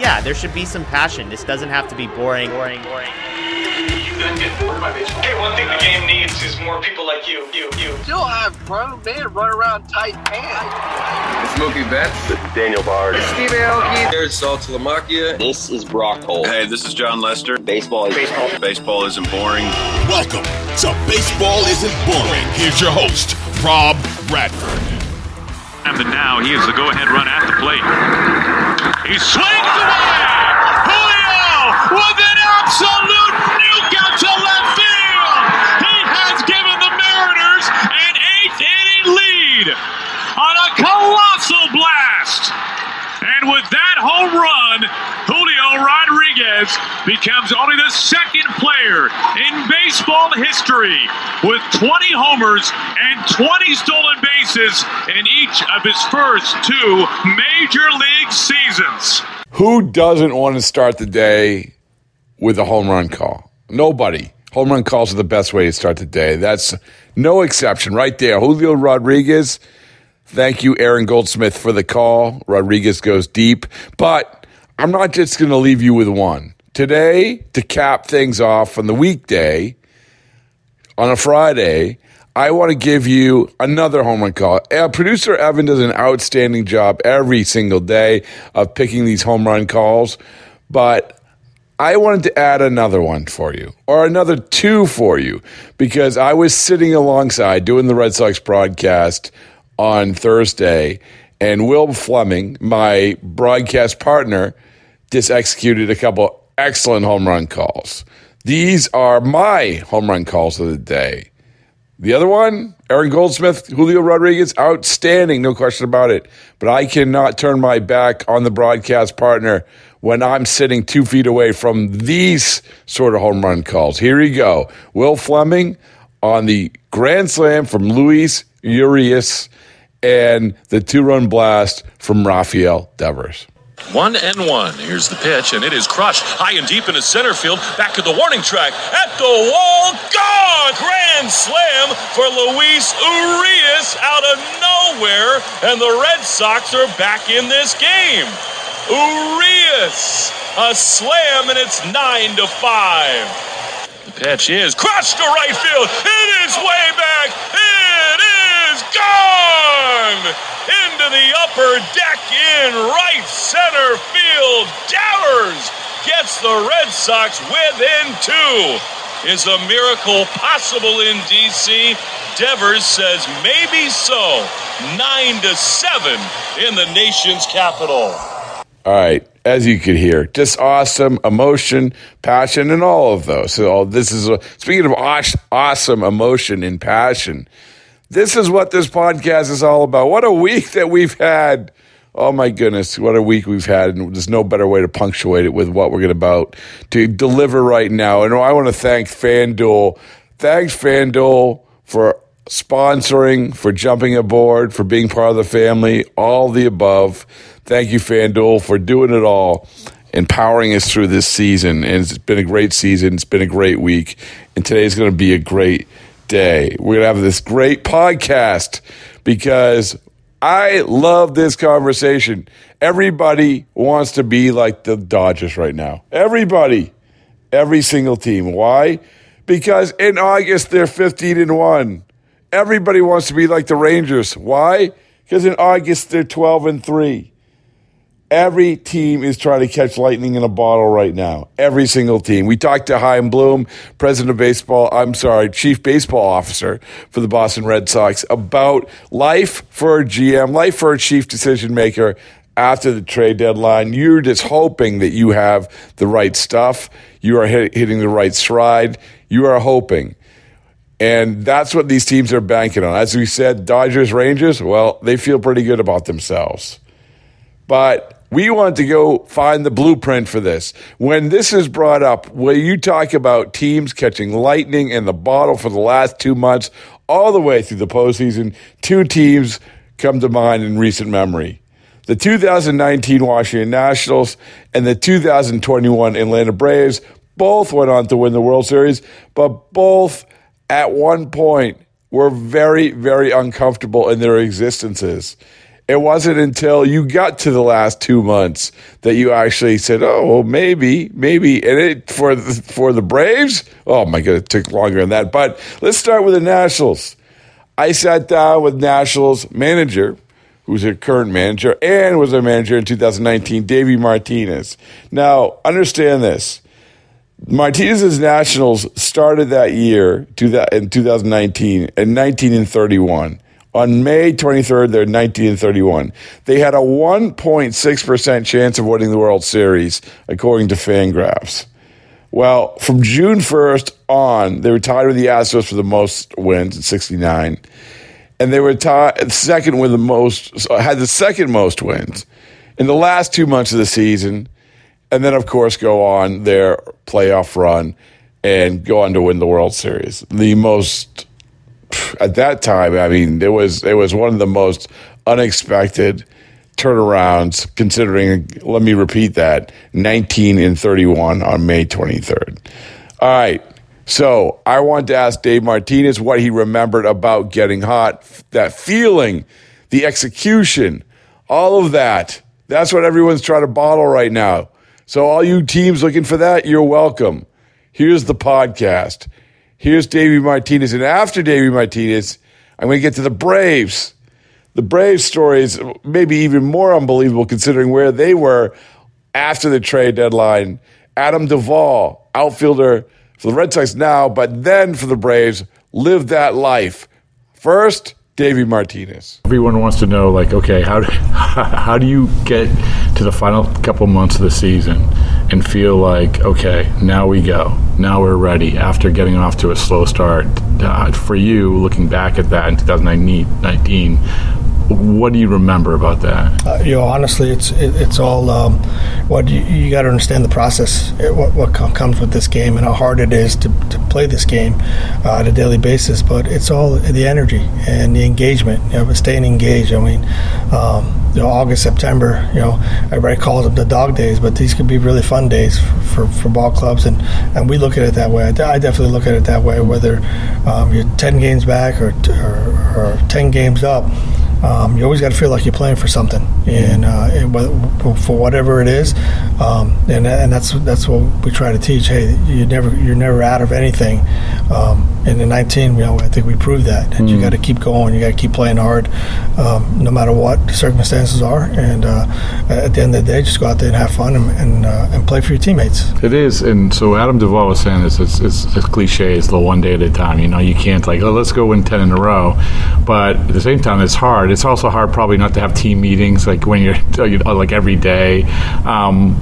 Yeah, there should be some passion. This doesn't have to be boring, boring, boring. You couldn't get bored by baseball. Hey, one thing the game needs is more people like you, you, you. Still have grown men run around tight pants. It's Mookie Betts. This is Daniel Bard. Steve Aoki. There's Saltalamacchia. This is Brock Holt. Hey, this is Jon Lester. Baseball is baseball. Baseball isn't boring. Welcome to Baseball Isn't Boring. Here's your host, Rob Bradford. And now he is the go-ahead run at the plate. He swings away! Julio with an absolute nuke out to left field! He has given the Mariners an eighth inning lead on a colossal blast! And with that home run, Rodriguez becomes only the second player in baseball history with 20 homers and 20 stolen bases in each of his first two major league seasons. Who doesn't want to start the day with a home run call? Nobody. Home run calls are the best way to start the day. That's no exception right there. Julio Rodriguez. Thank you, Aaron Goldsmith, for the call. Rodriguez goes deep. But I'm not just going to leave you with one. Today, to cap things off on the weekday, on a Friday, I want to give you another home run call. Uh, Producer Evan does an outstanding job every single day of picking these home run calls, but I wanted to add another one for you, or another two for you, because I was sitting alongside doing the Red Sox broadcast on Thursday, and Will Fleming, my broadcast partner, just executed a couple excellent home run calls. These are my home run calls of the day. The other one, Aaron Goldsmith, Julio Rodriguez, outstanding, no question about it. But I cannot turn my back on the broadcast partner when I'm sitting two feet away from these sort of home run calls. Here you go. Will Fleming on the grand slam from Luis Urias and the two run blast from Rafael Devers. One and one. Here's the pitch, and it is crushed high and deep into center field. Back to the warning track. At the wall. Gone! Grand slam for Luis Urias out of nowhere. And the Red Sox are back in this game. Urias. A slam, and it's nine to five. The pitch is crushed to right field. It is way back. It is gone into the upper deck in right center field. Devers gets the Red Sox within two. Is a miracle possible in DC? Devers says maybe so. Nine to seven in the nation's capital. All right, as you could hear, just awesome emotion, passion, and all of those. So this is a, speaking of awesome emotion and passion. This is what this podcast is all about. What a week that we've had. Oh my goodness, what a week we've had. And there's no better way to punctuate it with what we're going about to deliver right now. And I want to thank FanDuel. Thanks, FanDuel, for sponsoring, for jumping aboard, for being part of the family, all the above. Thank you, FanDuel, for doing it all. empowering us through this season. And it's been a great season. It's been a great week. And today's going to be a great day. We're going to have this great podcast because I love this conversation. Everybody wants to be like the Dodgers right now. Everybody. Every single team. Why? Because in August they're 15 and 1. Everybody wants to be like the Rangers. Why? Because in August they're 12 and 3. Every team is trying to catch lightning in a bottle right now. Every single team. We talked to Chaim Bloom, president of baseball, I'm sorry, chief baseball officer for the Boston Red Sox, about life for a GM, life for a chief decision maker after the trade deadline. You're just hoping that you have the right stuff. You are hit, hitting the right stride. You are hoping. And that's what these teams are banking on. As we said, Dodgers, Rangers, well, they feel pretty good about themselves. But we want to go find the blueprint for this. When this is brought up, where you talk about teams catching lightning in the bottle for the last two months, all the way through the postseason, two teams come to mind in recent memory. The 2019 Washington Nationals and the 2021 Atlanta Braves both went on to win the World Series, but both at one point were very, very uncomfortable in their existences. It wasn't until you got to the last two months that you actually said, "Oh, well, maybe, maybe." And it for the, for the Braves, oh my god, it took longer than that. But let's start with the Nationals. I sat down with Nationals manager, who's a current manager and was their manager in 2019, Davey Martinez. Now, understand this. Martinez's Nationals started that year in 2019 at 19 and 31. On May 23rd, they're 19 and 31. They had a 1.6% chance of winning the World Series, according to Fangraphs. Well, from June 1st on, they were tied with the Astros for the most wins at 69. And they were tied second with the most, had the second most wins in the last two months of the season and then of course go on their playoff run and go on to win the World Series. The most at that time, I mean, it was it was one of the most unexpected turnarounds considering let me repeat that 19 and 31 on May 23rd. All right. So, I want to ask Dave Martinez what he remembered about getting hot, that feeling, the execution, all of that. That's what everyone's trying to bottle right now. So, all you teams looking for that, you're welcome. Here's the podcast. Here's Davey Martinez. And after Davey Martinez, I'm going to get to the Braves. The Braves story is maybe even more unbelievable considering where they were after the trade deadline. Adam Duvall, outfielder for the Red Sox now, but then for the Braves, lived that life. First, Davey Martinez. Everyone wants to know, like, okay, how do, how do you get to the final couple months of the season and feel like, okay, now we go, now we're ready after getting off to a slow start? Uh, for you, looking back at that in 2019, what do you remember about that? Uh, you know, honestly, it's it, it's all um, what you, you got to understand the process, it, what, what com- comes with this game, and how hard it is to, to play this game uh, on a daily basis. But it's all the energy and the engagement. You know, staying engaged. I mean, um, you know, August, September. You know, everybody calls them the dog days, but these could be really fun days for, for, for ball clubs, and, and we look at it that way. I, I definitely look at it that way. Whether um, you're ten games back or, or, or ten games up um, you always got to feel like you're playing for something, and, uh, and for whatever it is, um, and and that's that's what we try to teach. Hey, you never you're never out of anything. Um, and in 19, you know, I think we proved that. And mm you got to keep going. You got to keep playing hard, um, no matter what the circumstances are. And uh, at the end of the day, just go out there and have fun and and, uh, and play for your teammates. It is, and so Adam Duvall was saying this. It's, it's, it's cliche. It's the one day at a time. You know, you can't like, oh, let's go win 10 in a row. But at the same time, it's hard. It's also hard probably not to have team meetings like when you're like every day. Um,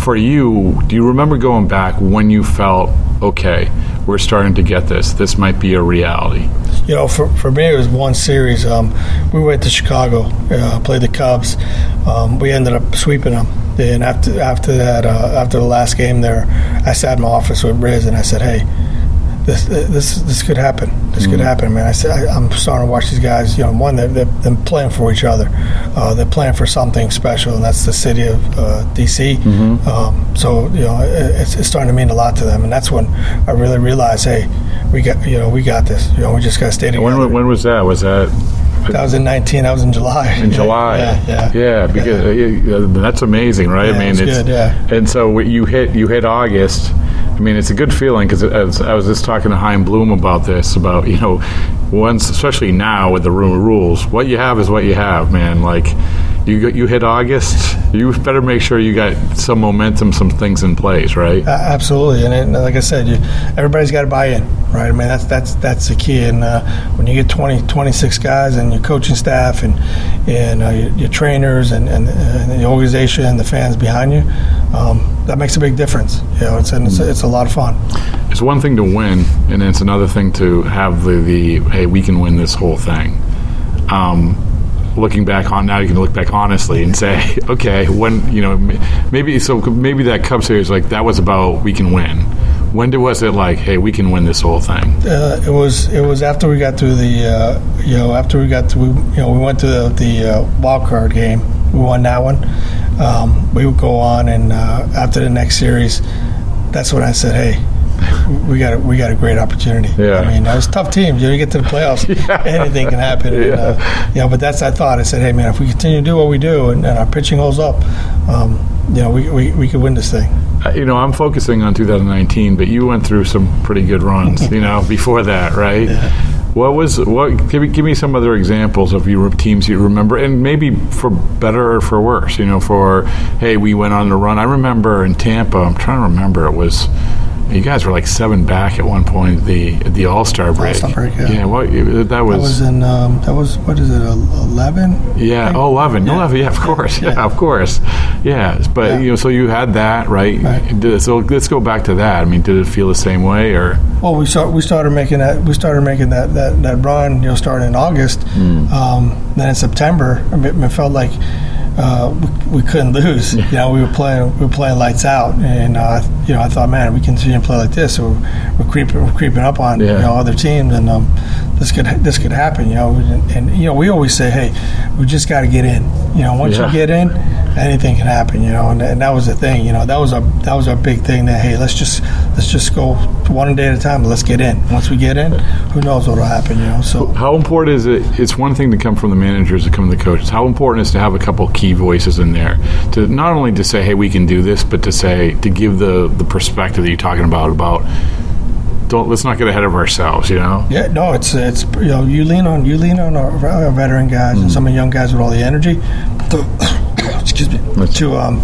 for you, do you remember going back when you felt okay? We're starting to get this. This might be a reality. You know, for, for me, it was one series. Um, we went to Chicago, uh, played the Cubs. Um, we ended up sweeping them. And after after that, uh, after the last game there, I sat in my office with Riz and I said, "Hey, this this this could happen. This mm-hmm. could happen, man. I said I, am starting to watch these guys. You know, one they're, they're, they're playing for each other. Uh, they're playing for something special, and that's the city of uh, DC. Mm-hmm. Um, so you know, it's, it's, starting to mean a lot to them, and that's when I really realized, hey, we got you know we got this. You know, we just got to stay together. When, when was that? Was that? That was in 19. That was in July. In July. Yeah, yeah. Yeah, because yeah. that's amazing, right? Yeah, I mean, it's good, yeah. And so you hit you hit August I mean, it's a good feeling because I was just talking to Chaim Bloom about this, about, you know, once, especially now with the room rules, what you have is what you have, man. Like, you you hit August, you better make sure you got some momentum, some things in place, right? Uh, absolutely, and it, like I said, you, everybody's got to buy in, right? I mean, that's that's that's the key. And uh, when you get 20, 26 guys, and your coaching staff, and and uh, your, your, trainers, and, and, and, the organization, and the fans behind you, um, that makes a big difference. You know, it's it's, it's a lot of fun. It's one thing to win, and it's another thing to have the, the hey, we can win this whole thing. Um, looking back on now, you can look back honestly and say, okay, when you know, maybe so maybe that Cub series like that was about we can win. When did, was it like, hey, we can win this whole thing? Uh, it was it was after we got through the uh, you know after we got to you know we went to the, the uh, wild card game. We won that one. Um, we would go on and uh, after the next series, that's when I said, hey we got a, we got a great opportunity. Yeah. I mean, those tough teams. You, know, you get to the playoffs, yeah. anything can happen. Yeah. And, uh, you know, but that's I thought. I said, hey man, if we continue to do what we do and, and our pitching holds up, um, you know, we, we, we could win this thing. Uh, you know, I'm focusing on 2019, but you went through some pretty good runs. you know, before that, right? Yeah. What was what? Give me, give me some other examples of your teams you remember, and maybe for better or for worse. You know, for hey, we went on the run. I remember in Tampa. I'm trying to remember. It was you guys were like seven back at one point. The the All Star break. All Star break. Yeah. yeah. What that was. That was in. Um, that was what is it? Eleven. Yeah. Oh, 11. Yeah. 11. Yeah. Of course. Yeah. yeah of course. Yeah. But yeah. you know, so you had that right. right. so let's go back to that. I mean, did it feel the same way or? Well, we start, we started making that we started making that that, that run. You know, starting in August. Mm. Um, then in September, it felt like uh, we, we, couldn't lose. Yeah. You know, we were playing we were playing lights out, and uh, you know, I thought, man, we can continue to play like this, so we're, we're creeping we're creeping up on yeah. you know, other teams, and um, this could this could happen. You know, and, and, you know, we always say, hey, we just got to get in. You know, once yeah. you get in, anything can happen. You know, and, and that was the thing. You know, that was a that was our big thing. That hey, let's just let's just go one day at a time. Let's get in. Once we get in, who knows what'll happen? You know. So how important is it? It's one thing to come from the managers, to come from the coaches. How important is to have a couple key key voices in there to not only to say, "Hey, we can do this," but to say to give the the perspective that you're talking about about don't let's not get ahead of ourselves, you know. Yeah, no, it's it's you know you lean on you lean on our, our veteran guys mm. and some of the young guys with all the energy to excuse me to um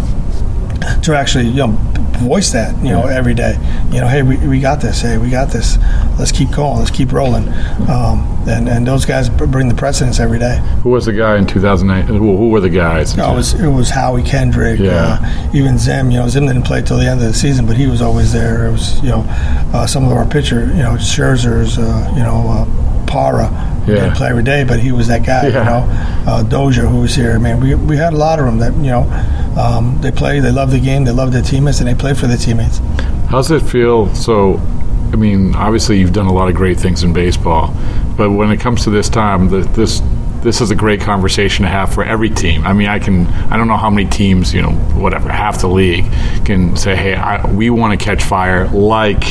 to actually you know voice that, you know, every day. You know, hey, we, we got this. Hey, we got this. Let's keep going. Let's keep rolling. Um, and, and those guys bring the precedence every day. Who was the guy in 2008? Who, who were the guys? No, it was it was Howie Kendrick. Yeah. Uh, even Zim. You know, Zim didn't play till the end of the season, but he was always there. It was you know uh, some of our pitcher. You know, Scherzer's. Uh, you know. Parra, yeah. didn't play every day, but he was that guy. Yeah. You know, uh, Dozier, who was here. I mean, we, we had a lot of them that you know um, they play, they love the game, they love their teammates, and they play for their teammates. How's it feel? So, I mean, obviously you've done a lot of great things in baseball, but when it comes to this time, the, this this is a great conversation to have for every team. I mean, I can I don't know how many teams, you know, whatever, half the league can say, "Hey, I, we want to catch fire like."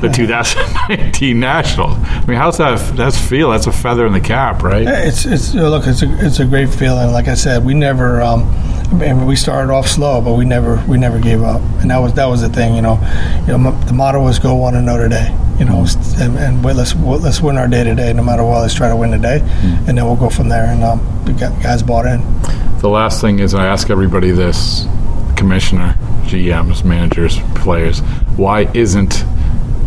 The 2019 Nationals. I mean, how's that? That's feel. That's a feather in the cap, right? It's it's look. It's a it's a great feeling. Like I said, we never. Um, I mean, we started off slow, but we never we never gave up, and that was that was the thing. You know, you know, the motto was "Go one another day." You know, and, and let's let's win our day today, no matter what. Let's try to win today, mm. and then we'll go from there. And um, the guys bought in. The last thing is, I ask everybody this: commissioner, GMs, managers, players, why isn't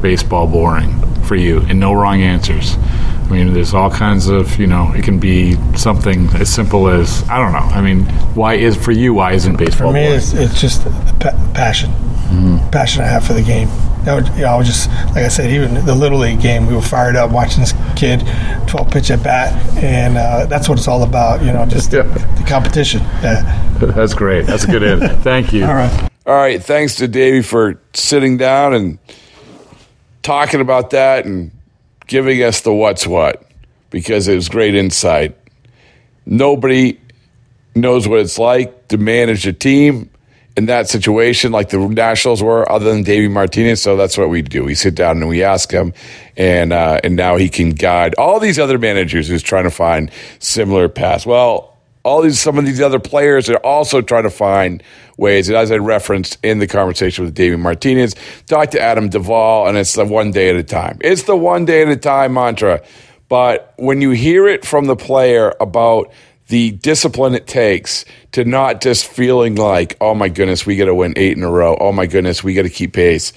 baseball boring for you and no wrong answers. I mean, there's all kinds of, you know, it can be something as simple as, I don't know. I mean, why is, for you, why isn't baseball For me, boring? It's, it's just pa- passion. Mm-hmm. Passion I have for the game. That would, you know, I was just, like I said, even the Little League game, we were fired up watching this kid 12 pitch at bat. And uh, that's what it's all about, you know, just yeah. the, the, competition. Yeah. That's great. That's a good end. Thank you. all right. All right. Thanks to Davey for sitting down and talking about that and giving us the what's what because it was great insight. Nobody knows what it's like to manage a team in that situation, like the Nationals were, other than Davey Martinez. So that's what we do. We sit down and we ask him, and uh, and now he can guide all these other managers who's trying to find similar paths. Well, all these some of these other players are also trying to find ways. And as I referenced in the conversation with Davey Martinez, talk to Adam Duvall, and it's the one day at a time. It's the one day at a time mantra. But when you hear it from the player about the discipline it takes to not just feeling like, oh my goodness, we got to win eight in a row. Oh my goodness, we got to keep pace.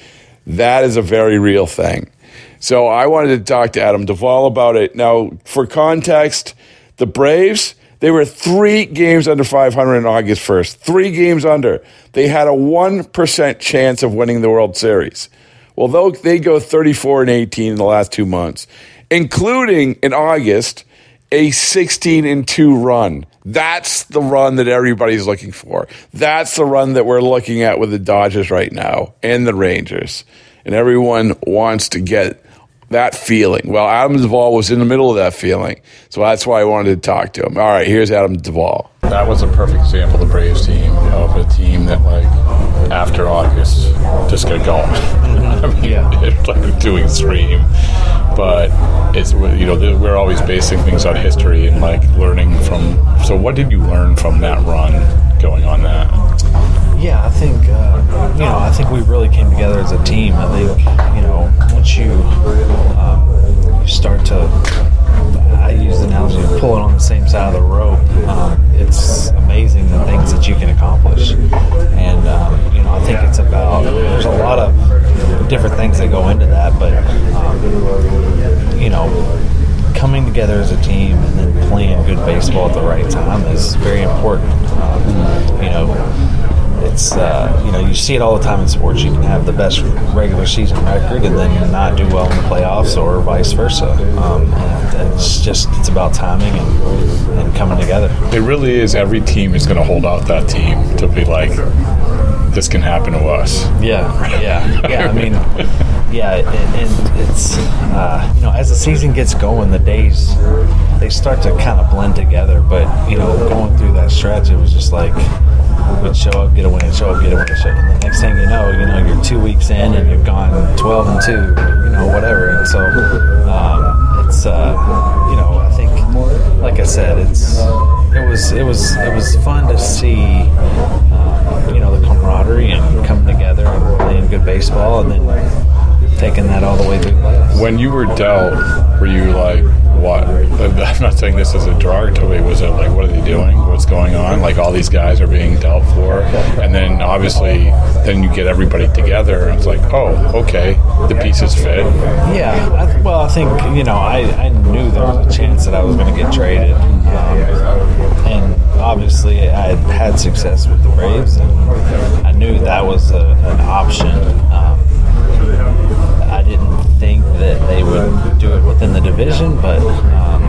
That is a very real thing. So I wanted to talk to Adam Duvall about it. Now, for context, the Braves, they were three games under 500 on August 1st. Three games under. They had a 1% chance of winning the World Series. Well, they go 34 and 18 in the last two months, including in August, a 16 and 2 run. That's the run that everybody's looking for. That's the run that we're looking at with the Dodgers right now and the Rangers. And everyone wants to get that feeling. Well, Adam Duvall was in the middle of that feeling. So that's why I wanted to talk to him. All right, here's Adam Duvall. That was a perfect example of the Braves team, of a team that, like, after August, just got going. I mean, yeah. it's like too extreme. But it's, you know, we're always basing things on history and, like, learning from. So, what did you learn from that run going on that? Yeah, I think uh, you know. I think we really came together as a team. I think you know once you um, you start to, I use the analogy of pulling on the same side of the rope. Um, it's amazing the things that you can accomplish, and um, you know I think it's about. There's a lot of different things that go into that, but um, you know coming together as a team and then playing good baseball at the right time is very important. Um, you know, it's uh, you know you see it all the time in sports. You can have the best regular season record and then not do well in the playoffs, or vice versa. Um, and it's just it's about timing and, and coming together. It really is. Every team is going to hold out that team to be like, this can happen to us. Yeah, yeah, yeah. I mean, yeah, and, and it's uh, you know as the season gets going, the days they start to kind of blend together. But you know, going through that stretch, it was just like would show up, get a win, show up, get a win, show. And the next thing you know, you know, you're two weeks in and you've gone 12 and two, you know, whatever. And so um, it's uh, you know, I think, like I said, it's it was it was it was fun to see, uh, you know, the camaraderie and coming together and playing good baseball, and then taking that all the way through. When you were dealt, were you like? what? I'm not saying this as a derogatory. Was it like, what are they doing? What's going on? Like, all these guys are being dealt for, and then obviously, then you get everybody together, and it's like, oh, okay, the pieces fit. Yeah. I, well, I think you know, I, I knew there was a chance that I was going to get traded, um, and obviously, I had had success with the Braves, and I knew that was a, an option. Um, I didn't think that they would do it within the division, but um,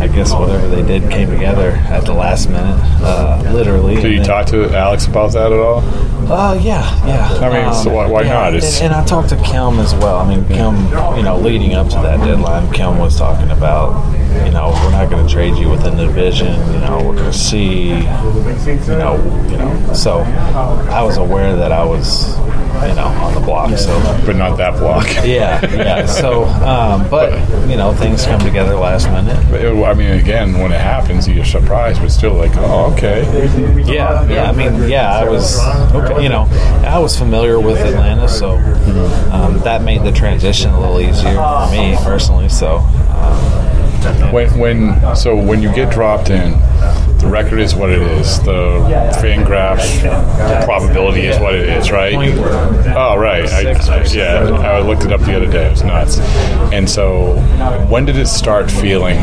I guess whatever they did came together at the last minute, uh, literally. Did you then, talk to Alex about that at all? Uh, yeah, yeah. I mean, um, so why, why yeah, not? And, and, I talked to Kelm as well. I mean, Kelm, you know, leading up to that deadline, Kelm was talking about, you know, we're not going to trade you within the division. You know, we're going to see, you know, you know. So I was aware that I was you know, on the block. So, but not that block. yeah, yeah. So, um, but you know, things come together last minute. It, I mean, again, when it happens, you're surprised, but still like, oh, okay. Yeah, yeah. I mean, yeah, I was, okay, you know, I was familiar with Atlanta, so um, that made the transition a little easier for me personally. So. Um, when, when so when you get dropped in, the record is what it is. The FanGraphs probability is what it is, right? Oh, right. I, I, yeah, I looked it up the other day. It was nuts. And so, when did it start feeling?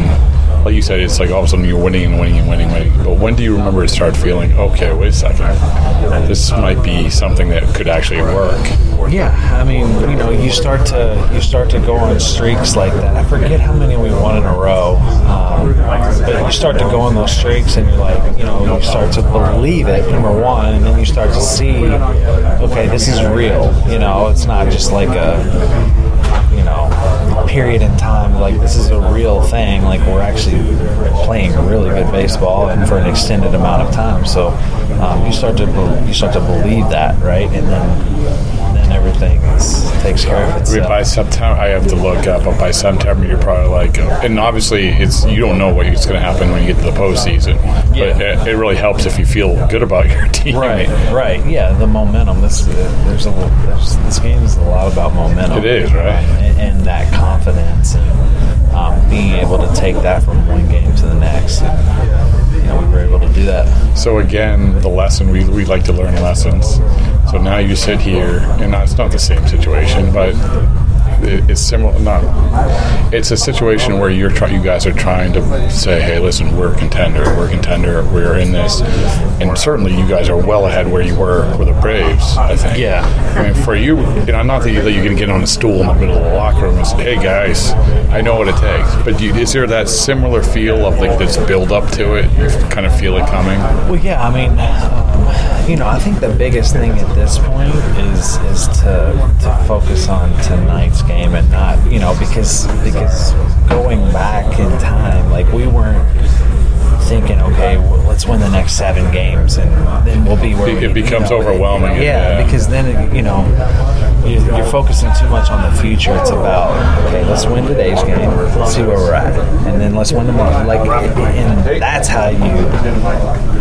Like you said, it's like all of a sudden you're winning and winning and winning, and winning. But when do you remember to start feeling, okay, wait a second, this might be something that could actually work? Yeah, I mean, you know, you start to you start to go on streaks like that. I forget how many we won in a row, um, but you start to go on those streaks, and you're like, you know, you start to believe it. Number one, and then you start to see, okay, this is real. You know, it's not just like a period in time like this is a real thing. Like we're actually playing really good baseball and for an extended amount of time. So um, you start to you start to believe that right? And then then everything is, takes care of itself by September, I have to look up, but by September, you're probably like, and obviously, it's you don't know what's going to happen when you get to the postseason. But it, it really helps if you feel good about your team. Right, right, yeah. The momentum. This uh, there's a there's, this game is a lot about momentum. It is, right? Um, and, and that confidence and um, being able to take that from one game to the next. And, you know, we were able to do that. So again, the lesson we, we like to learn lessons. So now you sit here, and it's not the same situation, but it, it's similar. Not. It's a situation where you're try, you guys are trying to say, "Hey, listen, we're a contender. We're a contender. We're in this." And certainly, you guys are well ahead where you were with the Braves. I think. Yeah. I mean, for you, you know, not that, you, that you're going to get on a stool in the middle of the locker room and say, "Hey, guys, I know what it takes." But you, is there that similar feel of like this build up to it? You kind of feel it coming. Well, yeah. I mean, um, you know, I think the biggest thing at this point is is to to focus on tonight's game and not, you know, because because going back in time, like we weren't thinking, okay, well, let's win the next seven games, and then we'll be where It we, becomes you know, overwhelming, Yeah, yeah. because then you know you- you're focusing too much on the future. It's about okay, let's win today's game, let's see where we're at, and then let's win tomorrow. Like, and that's how you.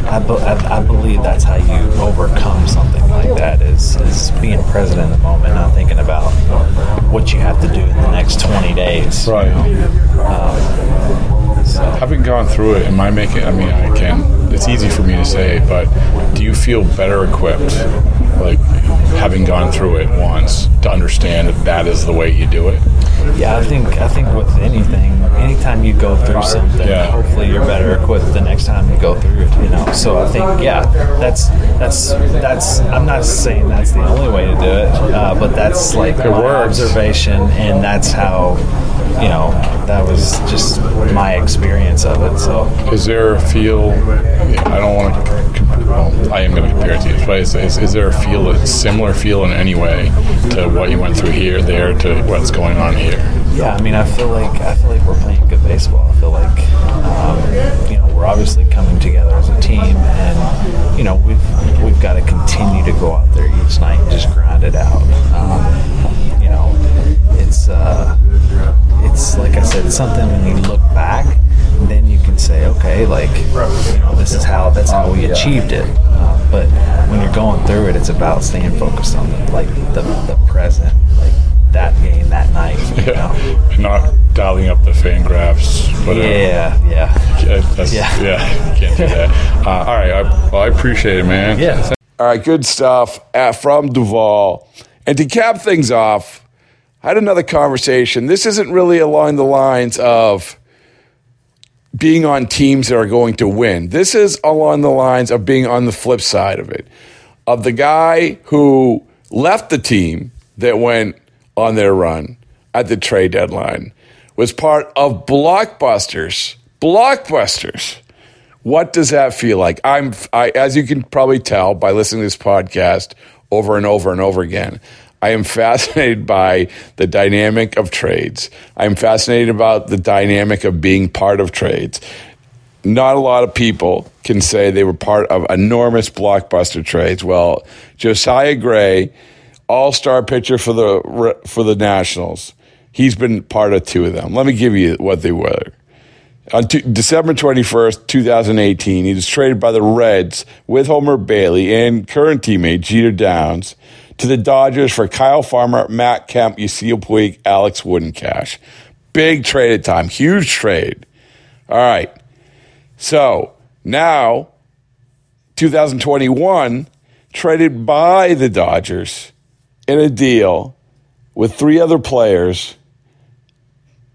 I, be, I, I believe that's how you overcome something like that. Is is being present in the moment, not thinking about what you have to do in the next 20 days. Right. Um, Having gone through it, am I making? I mean, I can. It's easy for me to say, but do you feel better equipped, like having gone through it once, to understand that that is the way you do it? Yeah, I think I think with anything, anytime you go through something, Yeah. hopefully you're better equipped the next time you go through it. You know, so I think yeah, that's that's that's. I'm not saying that's the only way to do it, uh, but that's like It my works. observation, and that's how you know that was just my experience of it. So Is there a feel? I don't want to. Well, I am going to compare it to you, but is, is, is there a feel, a similar feel in any way to what you went through here, there, to what's going on here? Yeah, I mean, I feel like I feel like we're playing good baseball. I feel like um, you know we're obviously coming together as a team, and you know we've we've got to continue to go out there each night and just grind it out. Um, you know, it's uh, it's like I said, something when you look back, then you can say, okay, like you know, this is how that's how we achieved it. Uh, but when you're going through it, it's about staying focused on the, like the the present, that game that night. You know? Yeah, not dialing up the FanGraphs. Whatever. Yeah, yeah. Yeah, that's, Yeah. yeah. you can't do that. Uh, all right, I, well, I appreciate it, man. Yeah. All right, good stuff uh, from Duvall. And to cap things off, I had another conversation. This isn't really along the lines of being on teams that are going to win. This is along the lines of being on the flip side of it, of the guy who left the team that went on their run at the trade deadline, was part of Blockbusters. Blockbusters. What does that feel like? I'm, I, as you can probably tell by listening to this podcast over and over and over again, I am fascinated by the dynamic of trades. I'm fascinated about the dynamic of being part of trades. Not a lot of people can say they were part of enormous blockbuster trades. Well, Josiah Gray, all-star pitcher for the for the Nationals, he's been part of two of them. Let me give you what they were. On t- December 21st, 2018, he was traded by the Reds with Homer Bailey and current teammate Jeter Downs to the Dodgers for Kyle Farmer, Matt Kemp, Yasiel Puig, Alex Wood and cash. Big trade at time, huge trade. All right. So now, 2021, traded by the Dodgers in a deal with three other players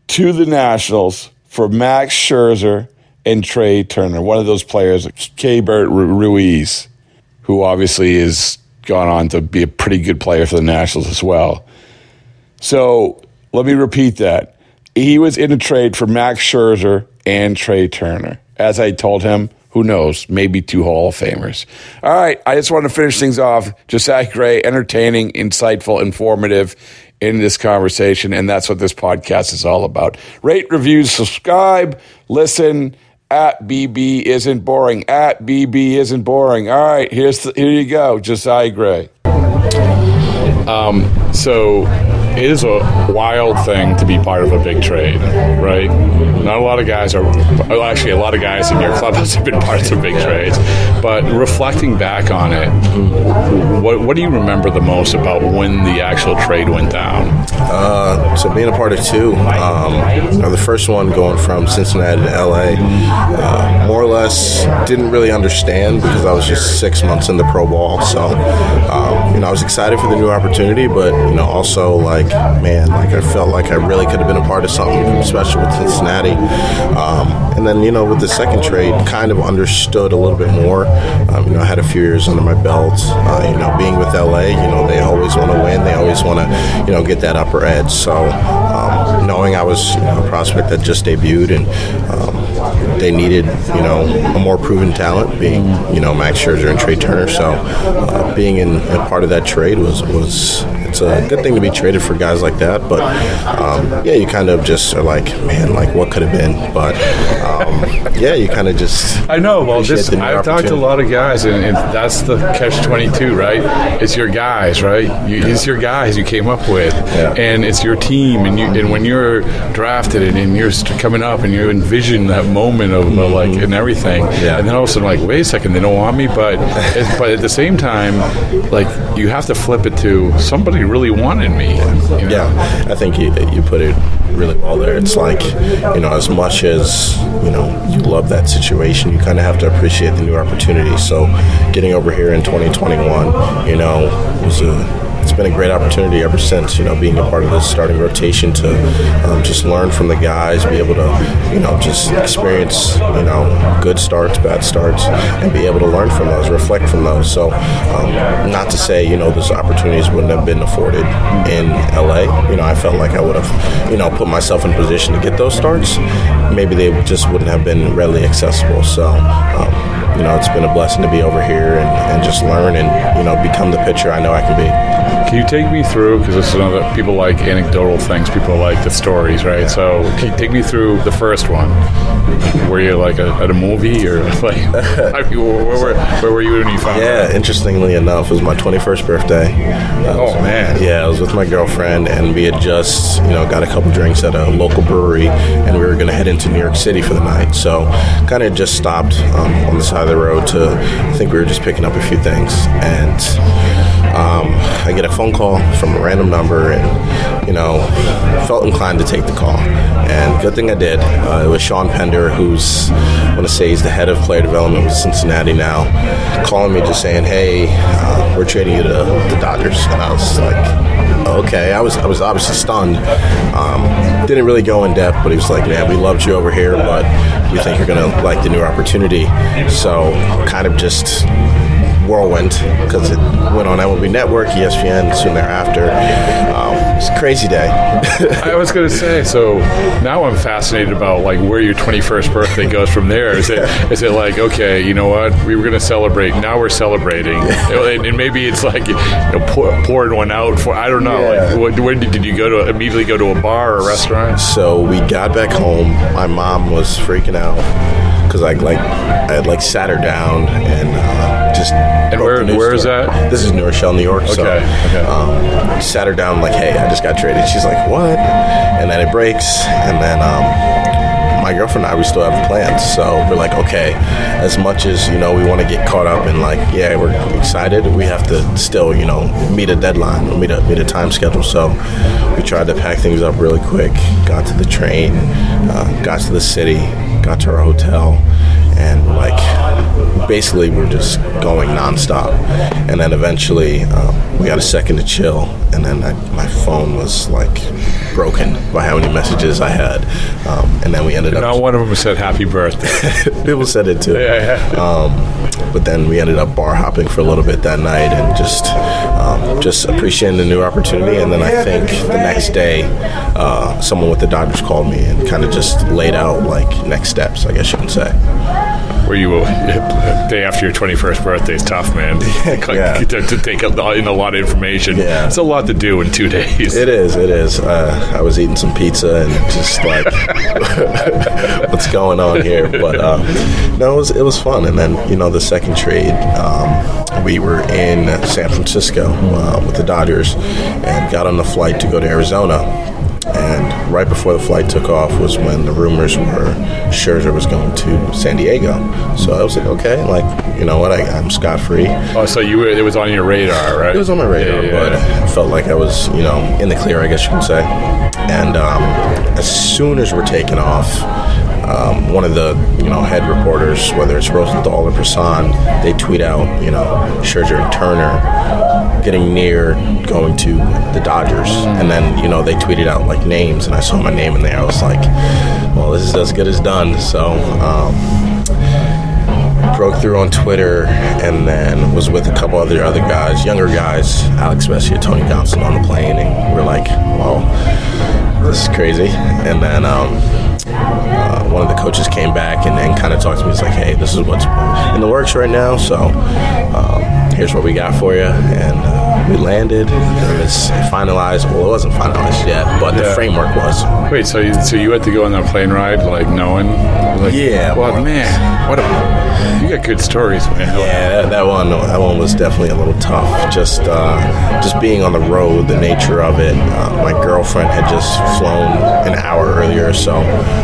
to the Nationals for Max Scherzer and Trea Turner. One of those players, Keibert Ruiz, who obviously has gone on to be a pretty good player for the Nationals as well. So let me repeat that. He was in a trade for Max Scherzer and Trea Turner. As I told him Who knows? Maybe two Hall of Famers. All right. I just want to finish things off. Josiah Gray, entertaining, insightful, informative in this conversation. And that's what this podcast is all about. Rate, reviews, subscribe, listen at BB isn't boring. At BB isn't boring. All right. Here's the, here you go. Josiah Gray. Um, so it is a wild thing to be part of a big trade, right? Not a lot of guys are, well, actually, a lot of guys in your clubhouse have been parts of some big trades. But reflecting back on it, what, what do you remember the most about when the actual trade went down? Uh, so being a part of two, um, the first one going from Cincinnati to LA, uh, more or less didn't really understand because I was just six months into pro ball. So, um, you know, I was excited for the new opportunity, but you know, also like, man, like I felt like I really could have been a part of something special with Cincinnati. Um, and then, you know, with the second trade, kind of understood a little bit more. Um, you know, I had a few years under my belt. Uh, you know, being with LA, you know, they always want to win. They always want to, you know, get that upper edge. So, um, knowing I was you know, a prospect that just debuted and um, they needed, you know, a more proven talent, being, you know, Max Scherzer and Trea Turner. So, uh, being in a part of that trade was was it's a good thing to be traded for guys like that. But um, yeah, you kind of just are like, man, like what could have been. But um, yeah, you kind of just. I know. Well, this I've talked to a lot of guys, and, and that's the catch twenty two, right? It's your guys, right? You, it's your guys you came up with, Yeah. and it's your team. And you, and when you're drafted and, and you're coming up, and you envision that moment of uh, like and everything, and then all of a sudden, like, wait a second, they don't want me, but but at the same time, like you have to flip it to somebody really wanted me. You know? Yeah, I think you, you put it really well there. It's like, you know, as much as, you know, you love that situation, you kind of have to appreciate the new opportunity. So getting over here in 2021, you know, was a it's been a great opportunity ever since, you know, being a part of this starting rotation to um, just learn from the guys, be able to, you know, just experience, you know, good starts, bad starts, and be able to learn from those, reflect from those. So, um, not to say, you know, those opportunities wouldn't have been afforded in LA. You know, I felt like I would have, you know, put myself in position to get those starts. Maybe they just wouldn't have been readily accessible. So, um, you know, it's been a blessing to be over here and, and just learn and, you know, become the pitcher I know I can be. Can you take me through? Because this is another people like anecdotal things. People like the stories, right? So, can you take me through the first one? Were you like a, at a movie or like? I mean, where, where, where were you when you found Yeah, interestingly enough, it was my 21st birthday. Oh, man. Yeah, I was with my girlfriend, and we had just, you know, got a couple drinks at a local brewery, and we were going to head into New York City for the night. So, kind of just stopped um, on the side of the road to, I think we were just picking up a few things, and um, I get a phone call from a random number, and you know, felt inclined to take the call. And good thing I did. Uh, it was Shawn Pender, who's I want to say he's the head of player development with Cincinnati now, calling me just saying, "Hey, uh, we're trading you to the Dodgers," and I was like, okay. I was I was obviously stunned. Um, didn't really go in depth, but he was like, man, we loved you over here, but we think you're gonna like the new opportunity. So kind of just whirlwind because it went on MLB Network, ESPN soon thereafter. Um, it's a crazy day. I was going to say. So now I'm fascinated about like where your 21st birthday goes from there. Is it is it like okay, you know what? We were going to celebrate. Now we're celebrating, and, and maybe it's like you know, pour, pouring one out for I don't know. Yeah. Like, what, where did, did you go to? Immediately go to a bar or a restaurant? So we got back home. My mom was freaking out because I like I like sat her down and uh, just. And where where is that? This is New Rochelle, New York. So, Okay, okay. Um, sat her down like, hey, I just got traded. She's like, what? And then it breaks, and then. Um, my girlfriend and I, we still have plans. So we're like, okay, as much as, you know, we want to get caught up in like, yeah, we're excited, we have to still, you know, meet a deadline, meet a, meet a time schedule. So we tried to pack things up really quick, got to the train, uh, got to the city, got to our hotel, and we're like, basically we're just going nonstop. And then eventually um, we got a second to chill, and then I, my phone was like broken by how many messages I had. Um, and then we ended up. Not one of them said happy birthday. People said it too. Yeah, yeah. Um, but then we ended up bar hopping for a little bit that night and just um, just appreciating the new opportunity. And then I think the next day, uh, someone with the Dodgers called me and kind of just laid out like next steps. I guess you can say. Where you will day after your 21st birthday is tough, man. Yeah. to, to take in a lot of information. Yeah. It's a lot to do in two days. It is. It is. Uh, I was eating some pizza and just like, what's going on here? But um, no, it was it was fun. And then you know the second trade, um, we were in San Francisco uh, with the Dodgers and got on the flight to go to Arizona. And right before the flight took off was when the rumors were Scherzer was going to San Diego. So I was like, okay, like you know what, I, I'm scot free. Oh, so you were, it was on your radar, right? It was on my radar, Yeah, yeah, but yeah. I felt like I was, you know, in the clear, I guess you can say. And um, as soon as we're taking off, um, one of the, you know, head reporters, whether it's Rosenthal or Passan, they tweet out, you know, Scherzer and Turner getting near going to the Dodgers. And then, you know, they tweeted out like names, and I saw my name in there. I was like, well, this is as good as done. So, um, broke through on Twitter and then was with a couple other other guys, younger guys, Alex Vesia, Tony Johnson on the plane, and we're like, "Well, this is crazy." And then um, uh, one of the coaches came back and, and kind of talked to me. He's like, "Hey, this is what's in the works right now, so um, here's what we got for you." And uh, we landed. And it's finalized. Well, it wasn't finalized yet, but the framework was. Wait, so you, so you had to go on that plane ride, like knowing? Like, Yeah, Well, man, what a you got good stories, man. Yeah, that, one that one was definitely a little tough. Just uh, just being on the road, the nature of it. Uh, my girlfriend had just flown an hour earlier, so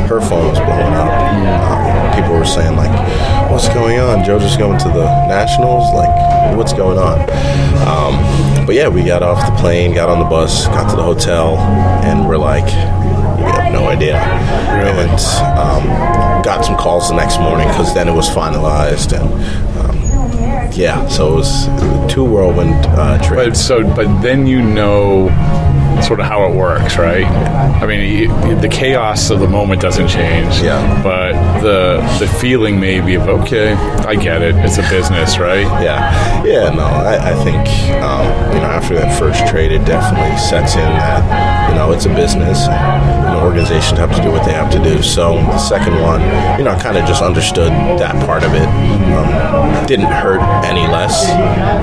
her phone was blowing up. Um, people were saying like, "What's going on? Joe just going to the Nationals? Like, what's going on?" Um, but yeah, we got off the plane, got on the bus, got to the hotel, and we're like, we have no idea. And um, got some calls the next morning because then it was finalized and. Um, yeah, so it was two whirlwind uh, But so, but then you know sort of how it works, right? I mean, y- the chaos of the moment doesn't change. Yeah. But the the feeling maybe of okay, I get it. It's a business, right? Yeah, yeah, no, I, I think um, you know after that first trade, it definitely sets in that you know it's a business. And, you know, organizations have to do what they have to do. So the second one, you know, I kind of just understood that part of it. Um, didn't hurt any less,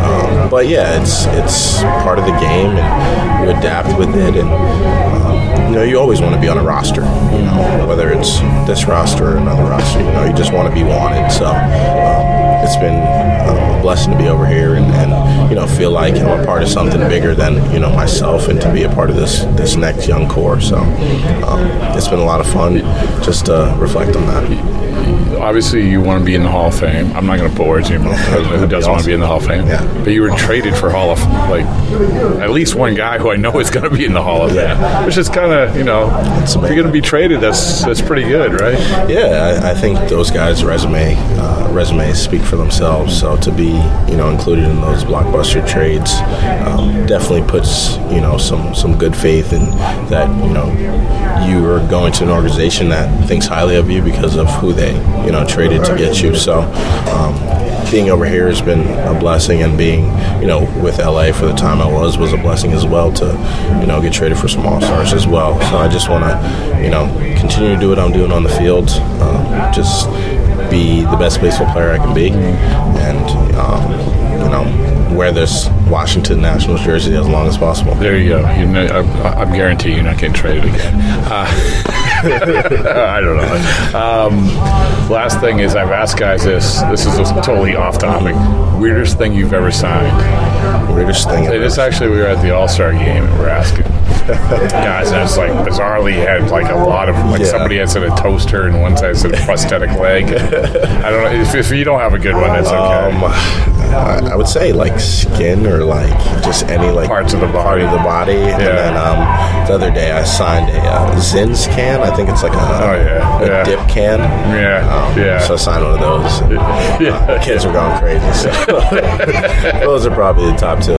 um, but yeah, it's it's part of the game, and you adapt with and um, you know, you always want to be on a roster. You know, whether it's this roster or another roster, you know, you just want to be wanted. So. Um, it's been um, a blessing to be over here and, and you know feel like I'm a part of something bigger than you know myself and to be a part of this this next young core. So um, it's been a lot of fun just to reflect on that. Obviously, you want to be in the Hall of Fame. I'm not going to put words in your mouth. Who doesn't want to be in the Hall of Fame? Yeah. But you were traded for Hall of like at least one guy who I know is going to be in the Hall of Fame, which is kind of you know if you're going to be traded, that's that's pretty good, right? Yeah, I, I think those guys' resume uh, resumes speak for themselves. So to be you know included in those blockbuster trades um, definitely puts you know some some good faith in that you know you are going to an organization that thinks highly of you because of who they you know traded to get you. So. Um, being over here has been a blessing, and being, you know, with LA for the time I was was a blessing as well to, you know, get traded for some All Stars as well. So I just want to, you know, continue to do what I'm doing on the field, um, just be the best baseball player I can be, and um, you know, wear this Washington Nationals jersey as long as possible. There you go. You know, I, I'm guaranteeing you're not getting traded again. Uh, I don't know. Um, last thing is, I've asked guys this. This is totally off topic. Weirdest thing you've ever signed? Weirdest thing. Hey, this actually, we were at the All Star game and we're asking guys, and it's like bizarrely had like a lot of like Yeah. somebody had said a toaster and one side said a prosthetic leg. I don't know if, if you don't have a good one, that's okay. Um, I I would say like skin or like just any like Parts of the part body. of the body. And then um, the other day I signed a uh, Zyns can. I think it's like a, Oh, yeah, a yeah. dip can. Yeah, Um, yeah. So I signed one of those. And, Yeah. uh, kids are going crazy. So those are probably top two.